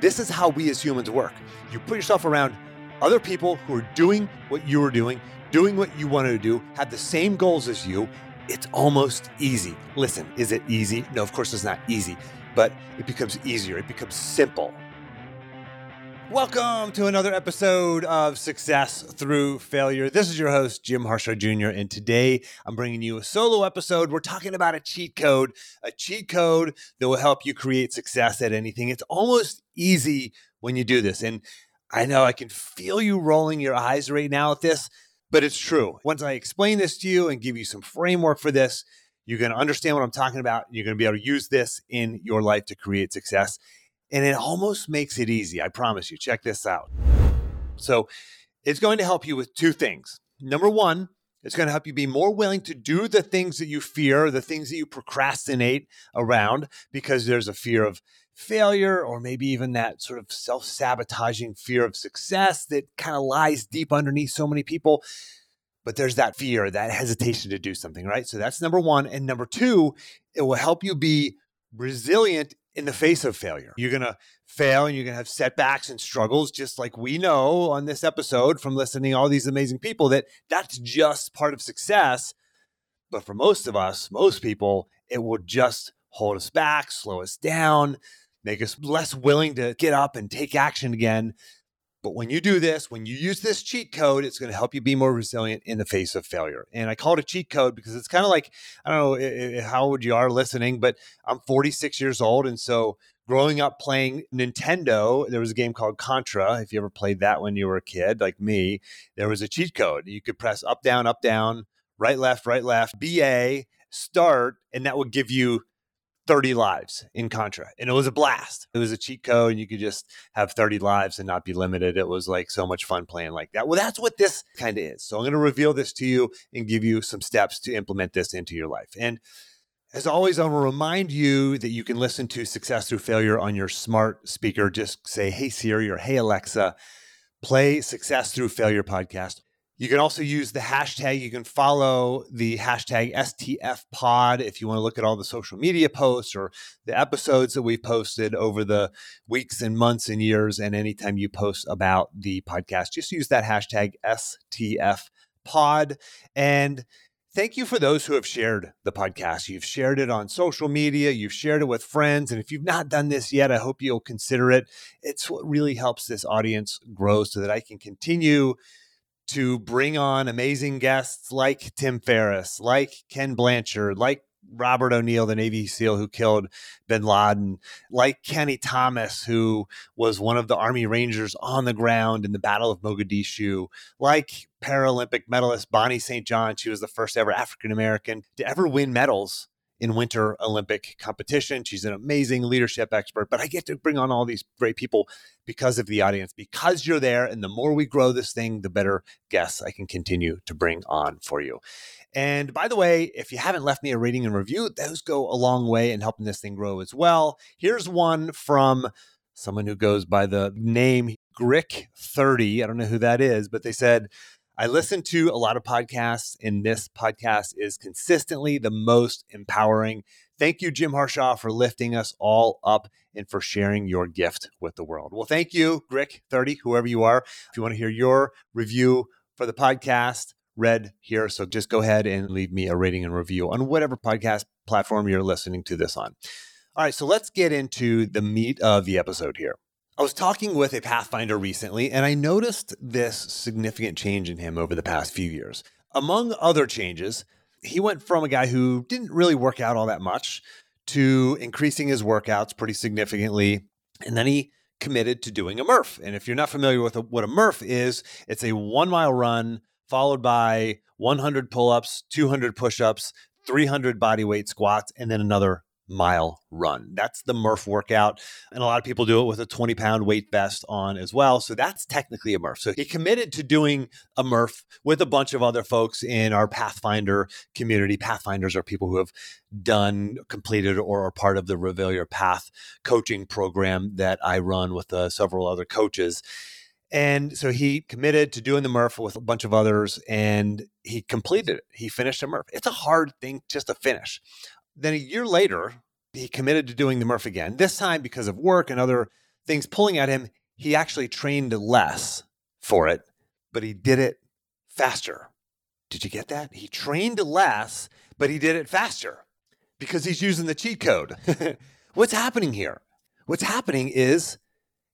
This is how we as humans work. You put yourself around other people who are doing what you are doing, doing what you want to do, have the same goals as you. It's almost easy. Listen, is it easy? No, of course it's not easy, but it becomes easier. It becomes simple. Welcome to another episode of Success Through Failure. This is your host, Jim Harshaw Jr., and today I'm bringing you a solo episode. We're talking about a cheat code, a cheat code that will help you create success at anything. It's almost easy when you do this. And I know I can feel you rolling your eyes right now at this, but it's true. Once I explain this to you and give you some framework for this, you're going to understand what I'm talking about. You're going to be able to use this in your life to create success and it almost makes it easy. I promise you. Check this out. So, it's going to help you with two things. Number one, it's going to help you be more willing to do the things that you fear, the things that you procrastinate around, because there's a fear of failure or maybe even that sort of self sabotaging fear of success that kind of lies deep underneath so many people. But there's that fear, that hesitation to do something, right? So that's number one. And number two, it will help you be resilient in the face of failure. You're going to fail and you're going to have setbacks and struggles, just like we know on this episode from listening all these amazing people that that's just part of success. But for most of us, most people, it will just hold us back, slow us down, make us less willing to get up and take action again. But when you do this, when you use this cheat code, it's going to help you be more resilient in the face of failure. And I call it a cheat code because it's kind of like I don't know how old you are listening, but I'm 46 years old, and so growing up playing Nintendo, there was a game called Contra. If you ever played that when you were a kid, like me, there was a cheat code. You could press up, down, up, down, right, left, right, left, BA, start, and that would give you 30 lives in Contra. And it was a blast. It was a cheat code and you could just have 30 lives and not be limited. It was like so much fun playing like that. Well, that's what this kind of is. So I'm going to reveal this to you and give you some steps to implement this into your life. And as always, I will remind you that you can listen to Success Through Failure on your smart speaker. Just say, Hey Siri or Hey Alexa, play Success Through Failure podcast. You can also use the hashtag. You can follow the hashtag STF pod if you want to look at all the social media posts or the episodes that we've posted over the weeks and months and years. And anytime you post about the podcast, just use that hashtag STF pod. And thank you for those who have shared the podcast. You've shared it on social media, you've shared it with friends. And if you've not done this yet, I hope you'll consider it. It's what really helps this audience grow so that I can continue to bring on amazing guests like Tim Ferriss, like Ken Blanchard, like Robert O'Neill, the Navy SEAL who killed bin Laden, like Keni Thomas, who was one of the Army Rangers on the ground in the Battle of Mogadishu, like Paralympic medalist Bonnie St. John. She was the first ever African American to ever win medals in Winter Olympic competition. She's an amazing leadership expert, but I get to bring on all these great people because of the audience, because you're there. And the more we grow this thing, the better guests I can continue to bring on for you. And by the way, if you haven't left me a rating and review, those go a long way in helping this thing grow as well. Here's one from someone who goes by the name Grick30. I don't know who that is, but they said, I listen to a lot of podcasts, and this podcast is consistently the most empowering. Thank you, Jim Harshaw, for lifting us all up and for sharing your gift with the world. Well, thank you, Grick30, whoever you are. If you want to hear your review for the podcast, read here. So just go ahead and leave me a rating and review on whatever podcast platform you're listening to this on. All right, so let's get into the meat of the episode here. I was talking with a Pathfinder recently, and I noticed this significant change in him over the past few years. Among other changes, he went from a guy who didn't really work out all that much to increasing his workouts pretty significantly. And then he committed to doing a Murph. And if you're not familiar with what a Murph is, it's a one mile run followed by 100 pull ups, 200 push ups, 300 body weight squats, and then another mile run. That's the Murph workout. And a lot of people do it with a 20 pound weight vest on as well. So that's technically a Murph. So he committed to doing a Murph with a bunch of other folks in our Pathfinder community. Pathfinders are people who have done, completed, or are part of the Reveal Your Path coaching program that I run with uh, several other coaches. And so he committed to doing the Murph with a bunch of others and he completed it. He finished a Murph. It's a hard thing just to finish. Then a year later, he committed to doing the Murph again, this time because of work and other things pulling at him, he actually trained less for it, but he did it faster. Did you get that? He trained less, but he did it faster because he's using the cheat code. What's happening here? What's happening is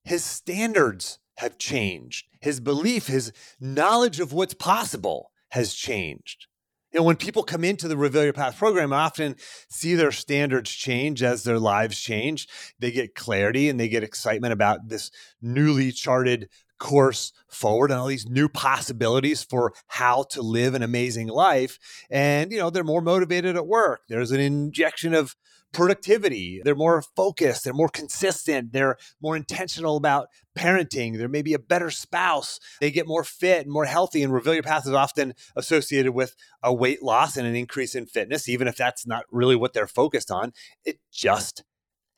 his standards have changed. His belief, his knowledge of what's possible has changed. Know, when people come into the Reveal Your Path program, I often see their standards change as their lives change. They get clarity and they get excitement about this newly charted course forward and all these new possibilities for how to live an amazing life. And, you know, they're more motivated at work. There's an injection of productivity. They're more focused, they're more consistent, they're more intentional about parenting. They're maybe a better spouse. They get more fit and more healthy. And Reveal Your Path is often associated with a weight loss and an increase in fitness, even if that's not really what they're focused on. It just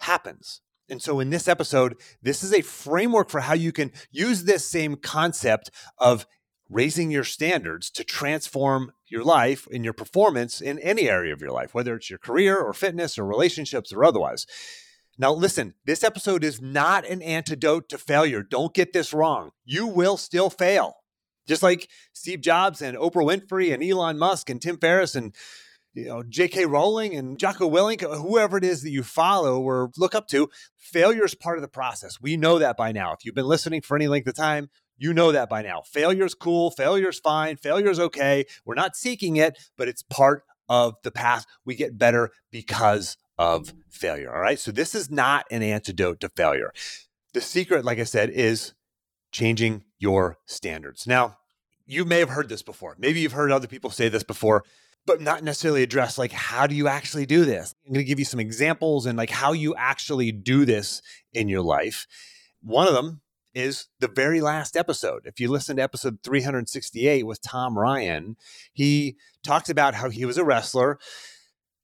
happens. And so, in this episode, this is a framework for how you can use this same concept of raising your standards to transform your life and your performance in any area of your life, whether it's your career or fitness or relationships or otherwise. Now, listen, this episode is not an antidote to failure. Don't get this wrong. You will still fail. Just like Steve Jobs and Oprah Winfrey and Elon Musk and Tim Ferriss and you know, J.K. Rowling and Jocko Willink, whoever it is that you follow or look up to, failure is part of the process. We know that by now. If you've been listening for any length of time, you know that by now. Failure's cool. Failure's fine. Failure's okay. We're not seeking it, but it's part of the path. We get better because of failure. All right. So this is not an antidote to failure. The secret, like I said, is changing your standards. Now, you may have heard this before. Maybe you've heard other people say this before, but not necessarily address like how do you actually do this? I'm going to give you some examples and like how you actually do this in your life. One of them is the very last episode. If you listen to episode 368 with Tom Ryan, he talks about how he was a wrestler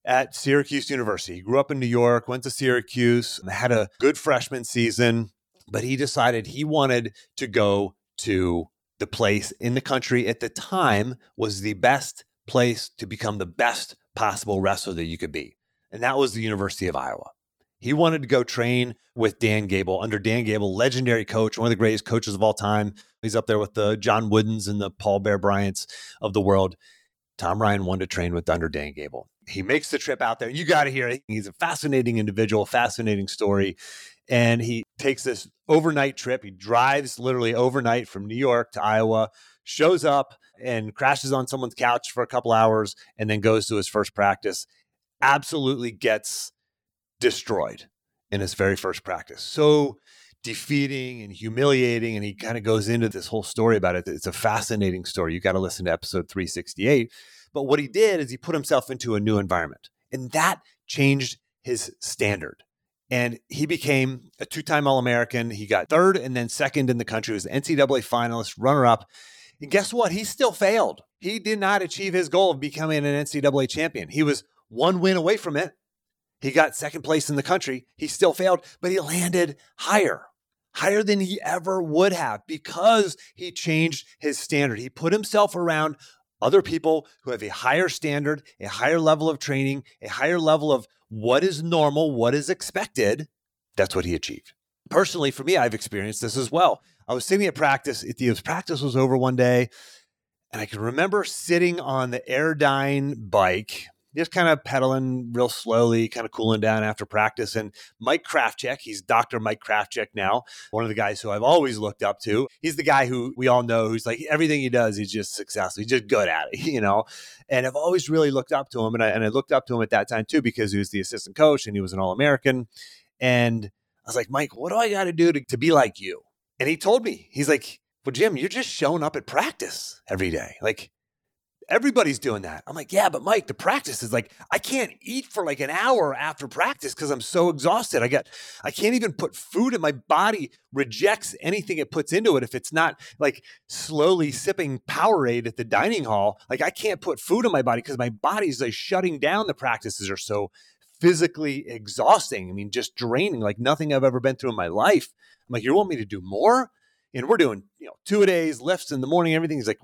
at Syracuse University. He grew up in New York, went to Syracuse, had a good freshman season, but he decided he wanted to go to the place in the country at the time was the best place to become the best possible wrestler that you could be. And that was the University of Iowa. He wanted to go train with Dan Gable under Dan Gable, legendary coach, one of the greatest coaches of all time. He's up there with the John Woodens and the Paul Bear Bryants of the world. Tom Ryan wanted to train with under Dan Gable. He makes the trip out there. You got to hear it. He's a fascinating individual, fascinating story. And he takes this overnight trip. He drives literally overnight from New York to Iowa, shows up and crashes on someone's couch for a couple hours, and then goes to his first practice. Absolutely gets destroyed in his very first practice. So defeating and humiliating. And he kind of goes into this whole story about it. It's a fascinating story. You got to listen to episode 368. But what he did is he put himself into a new environment, and that changed his standard. And he became a two time All American. He got third and then second in the country. He was NCAA finalist, runner up. And guess what? He still failed. He did not achieve his goal of becoming an NCAA champion. He was one win away from it. He got second place in the country. He still failed, but he landed higher, higher than he ever would have because he changed his standard. He put himself around other people who have a higher standard, a higher level of training, a higher level of what is normal, what is expected. That's what he achieved. Personally, for me, I've experienced this as well. I was sitting at practice. The practice was over one day, and I can remember sitting on the Airdyne bike just kind of pedaling real slowly, kind of cooling down after practice. And Mike Krafchick, he's Dr. Mike Krafchick now, one of the guys who I've always looked up to. He's the guy who we all know who's like everything he does, he's just successful. He's just good at it, you know? And I've always really looked up to him. And I, and I looked up to him at that time too, because he was the assistant coach and he was an All American. And I was like, Mike, what do I got to do to be like you? And he told me, he's like, well, Jim, you're just showing up at practice every day. Like, Everybody's doing that. I'm like, yeah, but Mike, the practice is like I can't eat for like an hour after practice because I'm so exhausted. I got I can't even put food in my body rejects anything it puts into it if it's not like slowly sipping Powerade at the dining hall. Like I can't put food in my body because my body's like shutting down. The practices are so physically exhausting. I mean, just draining, like nothing I've ever been through in my life. I'm like, you want me to do more? And we're doing, you know, two a days, lifts in the morning, everything. He's like,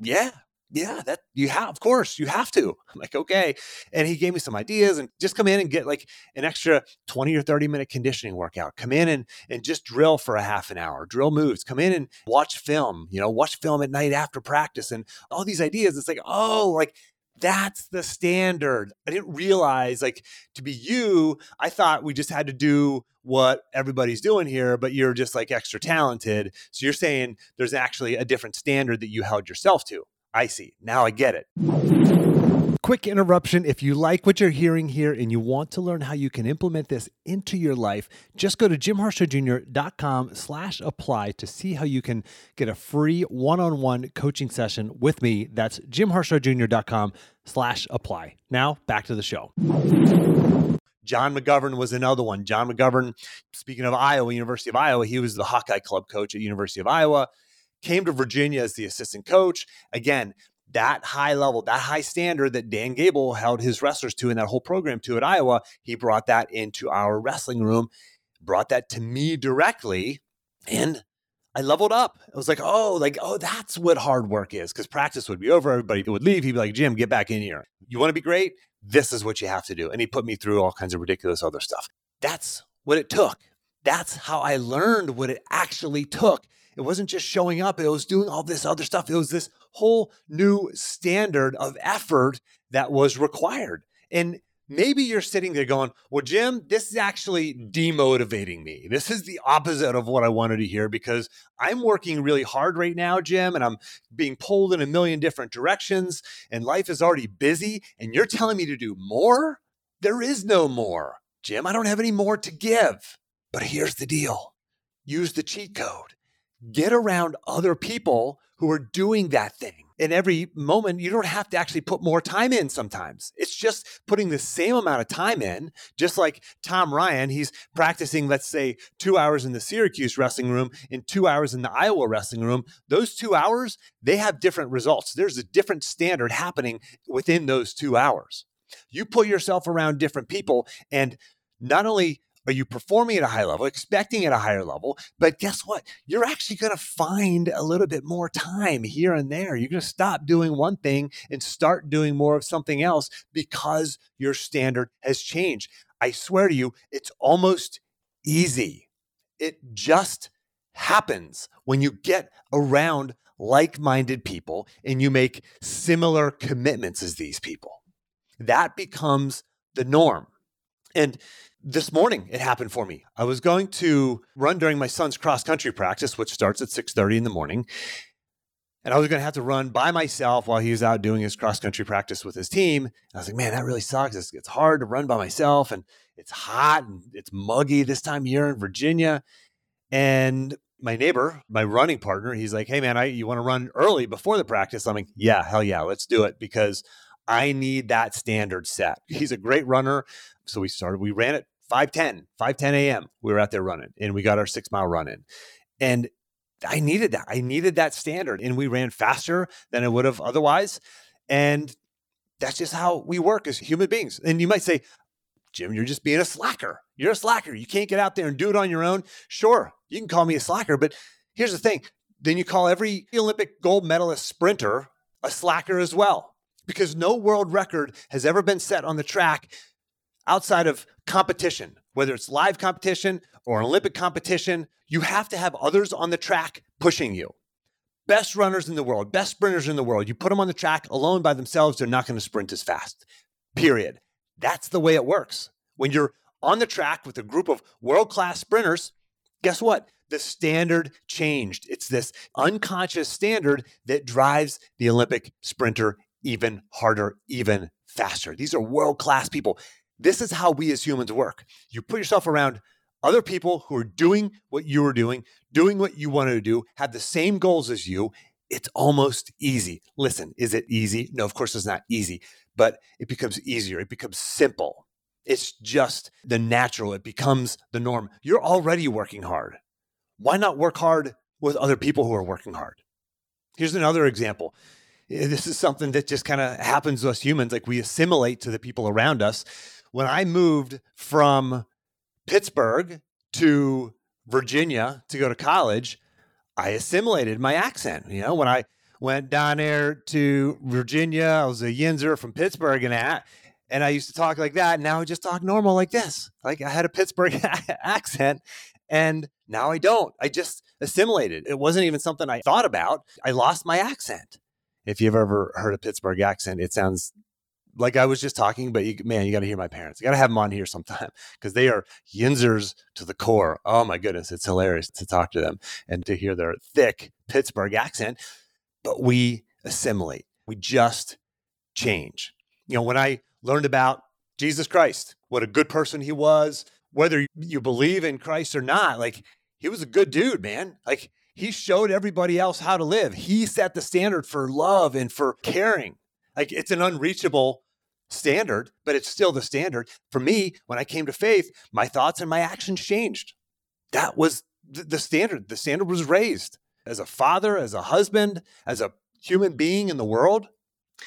yeah, yeah, that you have, of course, you have to. I'm like, okay. And he gave me some ideas and just come in and get like an extra 20 or 30 minute conditioning workout. Come in and, and just drill for a half an hour, drill moves, come in and watch film, you know, watch film at night after practice and all these ideas. It's like, oh, like that's the standard. I didn't realize, like, to be you, I thought we just had to do what everybody's doing here, but you're just like extra talented. So you're saying there's actually a different standard that you held yourself to. I see. Now I get it. Quick interruption. If you like what you're hearing here and you want to learn how you can implement this into your life, just go to jimharshawjr.com slash apply to see how you can get a free one-on-one coaching session with me. That's jimharshawjr.com slash apply. Now back to the show. John McGovern was another one. John McGovern, speaking of Iowa, University of Iowa, he was the Hawkeye Club coach at University of Iowa came to Virginia as the assistant coach. Again, that high level, that high standard that Dan Gable held his wrestlers to in that whole program to at Iowa, he brought that into our wrestling room, brought that to me directly, and I leveled up. I was like, oh, like, oh, that's what hard work is. Because practice would be over, everybody would leave. He'd be like, Jim, get back in here. You want to be great? This is what you have to do. And he put me through all kinds of ridiculous other stuff. That's what it took. That's how I learned what it actually took it wasn't just showing up, it was doing all this other stuff. It was this whole new standard of effort that was required. And maybe you're sitting there going, Well, Jim, this is actually demotivating me. This is the opposite of what I wanted to hear because I'm working really hard right now, Jim, and I'm being pulled in a million different directions, and life is already busy. And you're telling me to do more? There is no more. Jim, I don't have any more to give. But here's the deal use the cheat code get around other people who are doing that thing. In every moment, you don't have to actually put more time in sometimes. It's just putting the same amount of time in, just like Tom Ryan. He's practicing, let's say, two hours in the Syracuse wrestling room and two hours in the Iowa wrestling room. Those two hours, they have different results. There's a different standard happening within those two hours. You put yourself around different people, and not only are you performing at a high level, expecting at a higher level? But guess what? You're actually going to find a little bit more time here and there. You're going to stop doing one thing and start doing more of something else because your standard has changed. I swear to you, it's almost easy. It just happens when you get around like minded people and you make similar commitments as these people. That becomes the norm. And this morning it happened for me. I was going to run during my son's cross country practice, which starts at 6:30 in the morning. And I was going to have to run by myself while he was out doing his cross country practice with his team. And I was like, man, that really sucks. It's, it's hard to run by myself and it's hot and it's muggy this time of year in Virginia. And my neighbor, my running partner, he's like, hey, man, I, you want to run early before the practice? I'm like, yeah, hell yeah, let's do it because I need that standard set. He's a great runner. So we started, we ran at 510, 510 a.m. We were out there running and we got our six mile run in. And I needed that. I needed that standard. And we ran faster than I would have otherwise. And that's just how we work as human beings. And you might say, Jim, you're just being a slacker. You're a slacker. You can't get out there and do it on your own. Sure, you can call me a slacker, but here's the thing. Then you call every Olympic gold medalist sprinter a slacker as well because no world record has ever been set on the track outside of competition, whether it's live competition or Olympic competition. You have to have others on the track pushing you. Best runners in the world, best sprinters in the world, you put them on the track alone by themselves, they're not going to sprint as fast. Period. That's the way it works. When you're on the track with a group of world class sprinters, guess what? The standard changed. It's this unconscious standard that drives the Olympic sprinter even harder, even faster. These are world class people. This is how we as humans work. You put yourself around other people who are doing what you are doing, doing what you want to do, have the same goals as you. It's almost easy. Listen, is it easy? No, of course it's not easy, but it becomes easier. It becomes simple. It's just the natural. It becomes the norm. You're already working hard. Why not work hard with other people who are working hard? Here's another example. Eh, this is something that just kind of happens to us humans. Like we assimilate to the people around us. When I moved from Pittsburgh to Virginia to go to college, I assimilated my accent. You know, when I went down there to Virginia. I was a Yinzer from Pittsburgh and that. And I used to talk like that. And now I just talk normal like this. Like I had a Pittsburgh accent and now I don't. I just assimilated. It wasn't even something I thought about. I lost my accent. If you've ever heard a Pittsburgh accent, it sounds like I was just talking, but you, man, you got to hear my parents. You got to have them on here sometime because they are Yinzers to the core. Oh my goodness, it's hilarious to talk to them and to hear their thick Pittsburgh accent. But we assimilate. We just change. You know, when I learned about Jesus Christ, what a good person he was, whether you believe in Christ or not, like he was a good dude, man. Like he showed everybody else how to live. He set the standard for love and for caring. Like it's an unreachable standard, but it's still the standard. For me, when I came to faith, my thoughts and my actions changed. That was the standard. The standard was raised as a father, as a husband, as a human being in the world.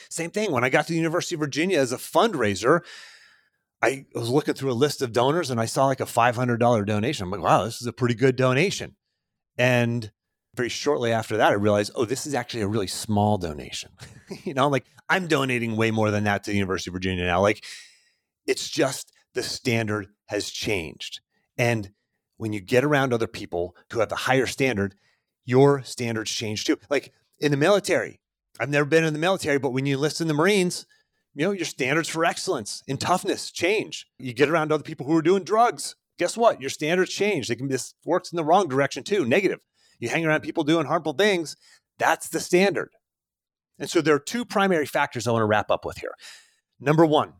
Same thing when I got to the University of Virginia as a fundraiser. I was looking through a list of donors and I saw like a $500 donation. I'm like, wow, this is a pretty good donation. And very shortly after that, I realized, oh, this is actually a really small donation. you know, like I'm donating way more than that to the University of Virginia now. Like it's just the standard has changed. And when you get around other people who have the higher standard, your standards change too. Like in the military, I've never been in the military, but when you enlist in the Marines, you know, your standards for excellence in toughness change. You get around other people who are doing drugs. Guess what? Your standards change. They can this works in the wrong direction too, negative. You hang around people doing harmful things, that's the standard. And so there are two primary factors I want to wrap up with here. Number one,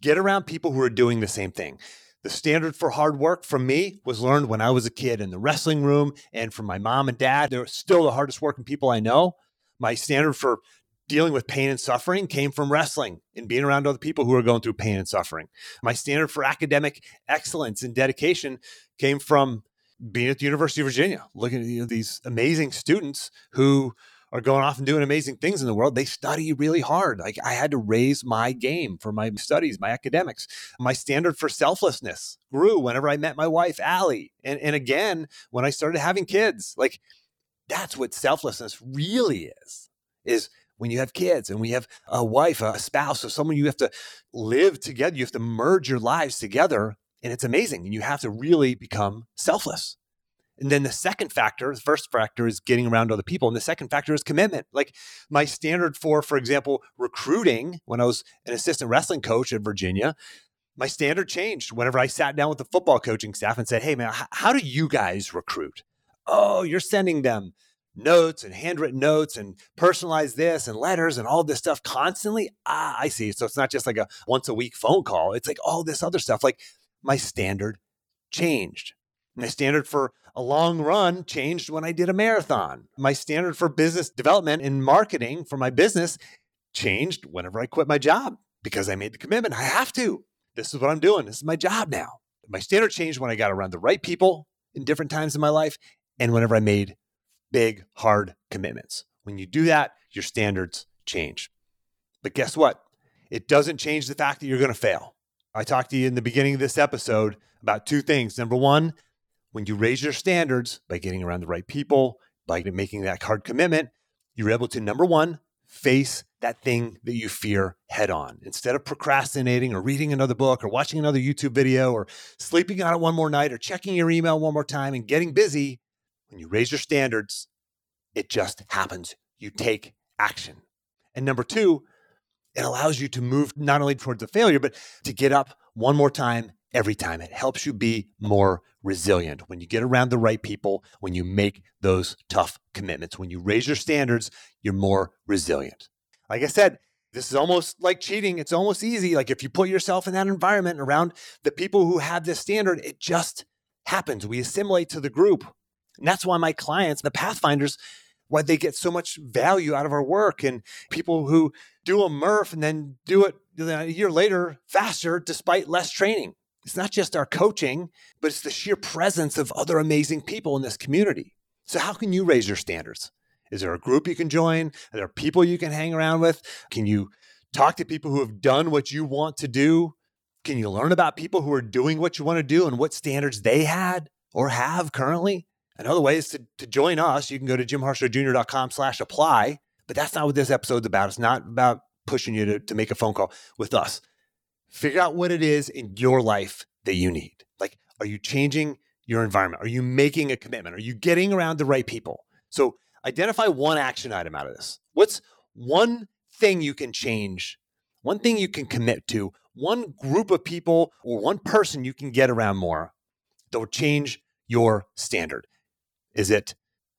get around people who are doing the same thing. The standard for hard work from me was learned when I was a kid in the wrestling room and from my mom and dad. They're still the hardest working people I know. My standard for dealing with pain and suffering came from wrestling and being around other people who are going through pain and suffering. My standard for academic excellence and dedication came from being at the University of Virginia, looking at you know, these amazing students who are going off and doing amazing things in the world. They study really hard. Like I had to raise my game for my studies, my academics. My standard for selflessness grew whenever I met my wife, Allie. And, and again, when I started having kids, like that's what selflessness really is, is when you have kids and we have a wife, a spouse, or someone you have to live together, you have to merge your lives together. And it's amazing. And you have to really become selfless. And then the second factor, the first factor is getting around other people. And the second factor is commitment. Like my standard for, for example, recruiting when I was an assistant wrestling coach at Virginia, my standard changed whenever I sat down with the football coaching staff and said, Hey, man, how do you guys recruit? Oh, you're sending them notes and handwritten notes and personalize this and letters and all this stuff constantly. Ah, I see. So it's not just like a once a week phone call. It's like all this other stuff. Like my standard changed. My hmm. standard for a long run changed when I did a marathon. My standard for business development and marketing for my business changed whenever I quit my job because I made the commitment. I have to. This is what I'm doing. This is my job now. My standard changed when I got around the right people in different times in my life and whenever I made big, hard commitments. When you do that, your standards change. But guess what? It doesn't change the fact that you're going to fail. I talked to you in the beginning of this episode about two things. Number one, when you raise your standards by getting around the right people, by making that hard commitment, you're able to, number one, face that thing that you fear head on. Instead of procrastinating or reading another book or watching another YouTube video or sleeping on it one more night or checking your email one more time and getting busy, when you raise your standards, it just happens. You take action. And number two, it allows you to move not only towards a failure, but to get up one more time every time. It helps you be more resilient when you get around the right people, when you make those tough commitments, when you raise your standards, you're more resilient. Like I said, this is almost like cheating. It's almost easy. Like if you put yourself in that environment around the people who have this standard, it just happens. We assimilate to the group. And that's why my clients, the Pathfinders, why they get so much value out of our work and people who do a Murph and then do it a year later faster despite less training. It's not just our coaching, but it's the sheer presence of other amazing people in this community. So, how can you raise your standards? Is there a group you can join? Are there people you can hang around with? Can you talk to people who have done what you want to do? Can you learn about people who are doing what you want to do and what standards they had or have currently? Another way is to, to join us. You can go to jimharshawjr.com slash apply. But that's not what this episode's about. It's not about pushing you to, to make a phone call with us. Figure out what it is in your life that you need. Like, are you changing your environment? Are you making a commitment? Are you getting around the right people? So, identify one action item out of this. What's one thing you can change, one thing you can commit to, one group of people or one person you can get around more that will change your standard? Is it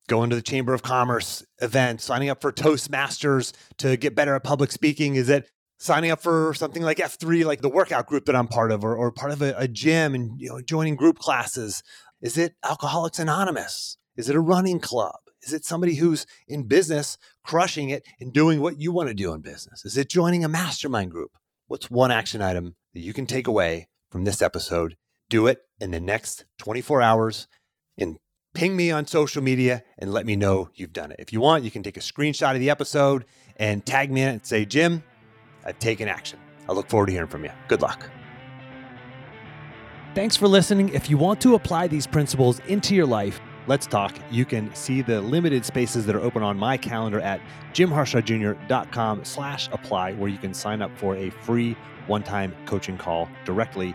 going to the Chamber of Commerce event, signing up for Toastmasters to get better at public speaking? Is it signing up for something like F3, like the workout group that I'm part of, or, or part of a, a gym and you know, joining group classes? Is it Alcoholics Anonymous? Is it a running club? Is it somebody who's in business, crushing it and doing what you want to do in business? Is it joining a mastermind group? What's one action item that you can take away from this episode? Do it in the next 24 hours and ping me on social media and let me know you've done it. If you want, you can take a screenshot of the episode and tag me in it and say, Jim, I've taken action. I look forward to hearing from you. Good luck. Thanks for listening. If you want to apply these principles into your life, let's talk. You can see the limited spaces that are open on my calendar at jimharshawjr.com slash apply, where you can sign up for a free one-time coaching call directly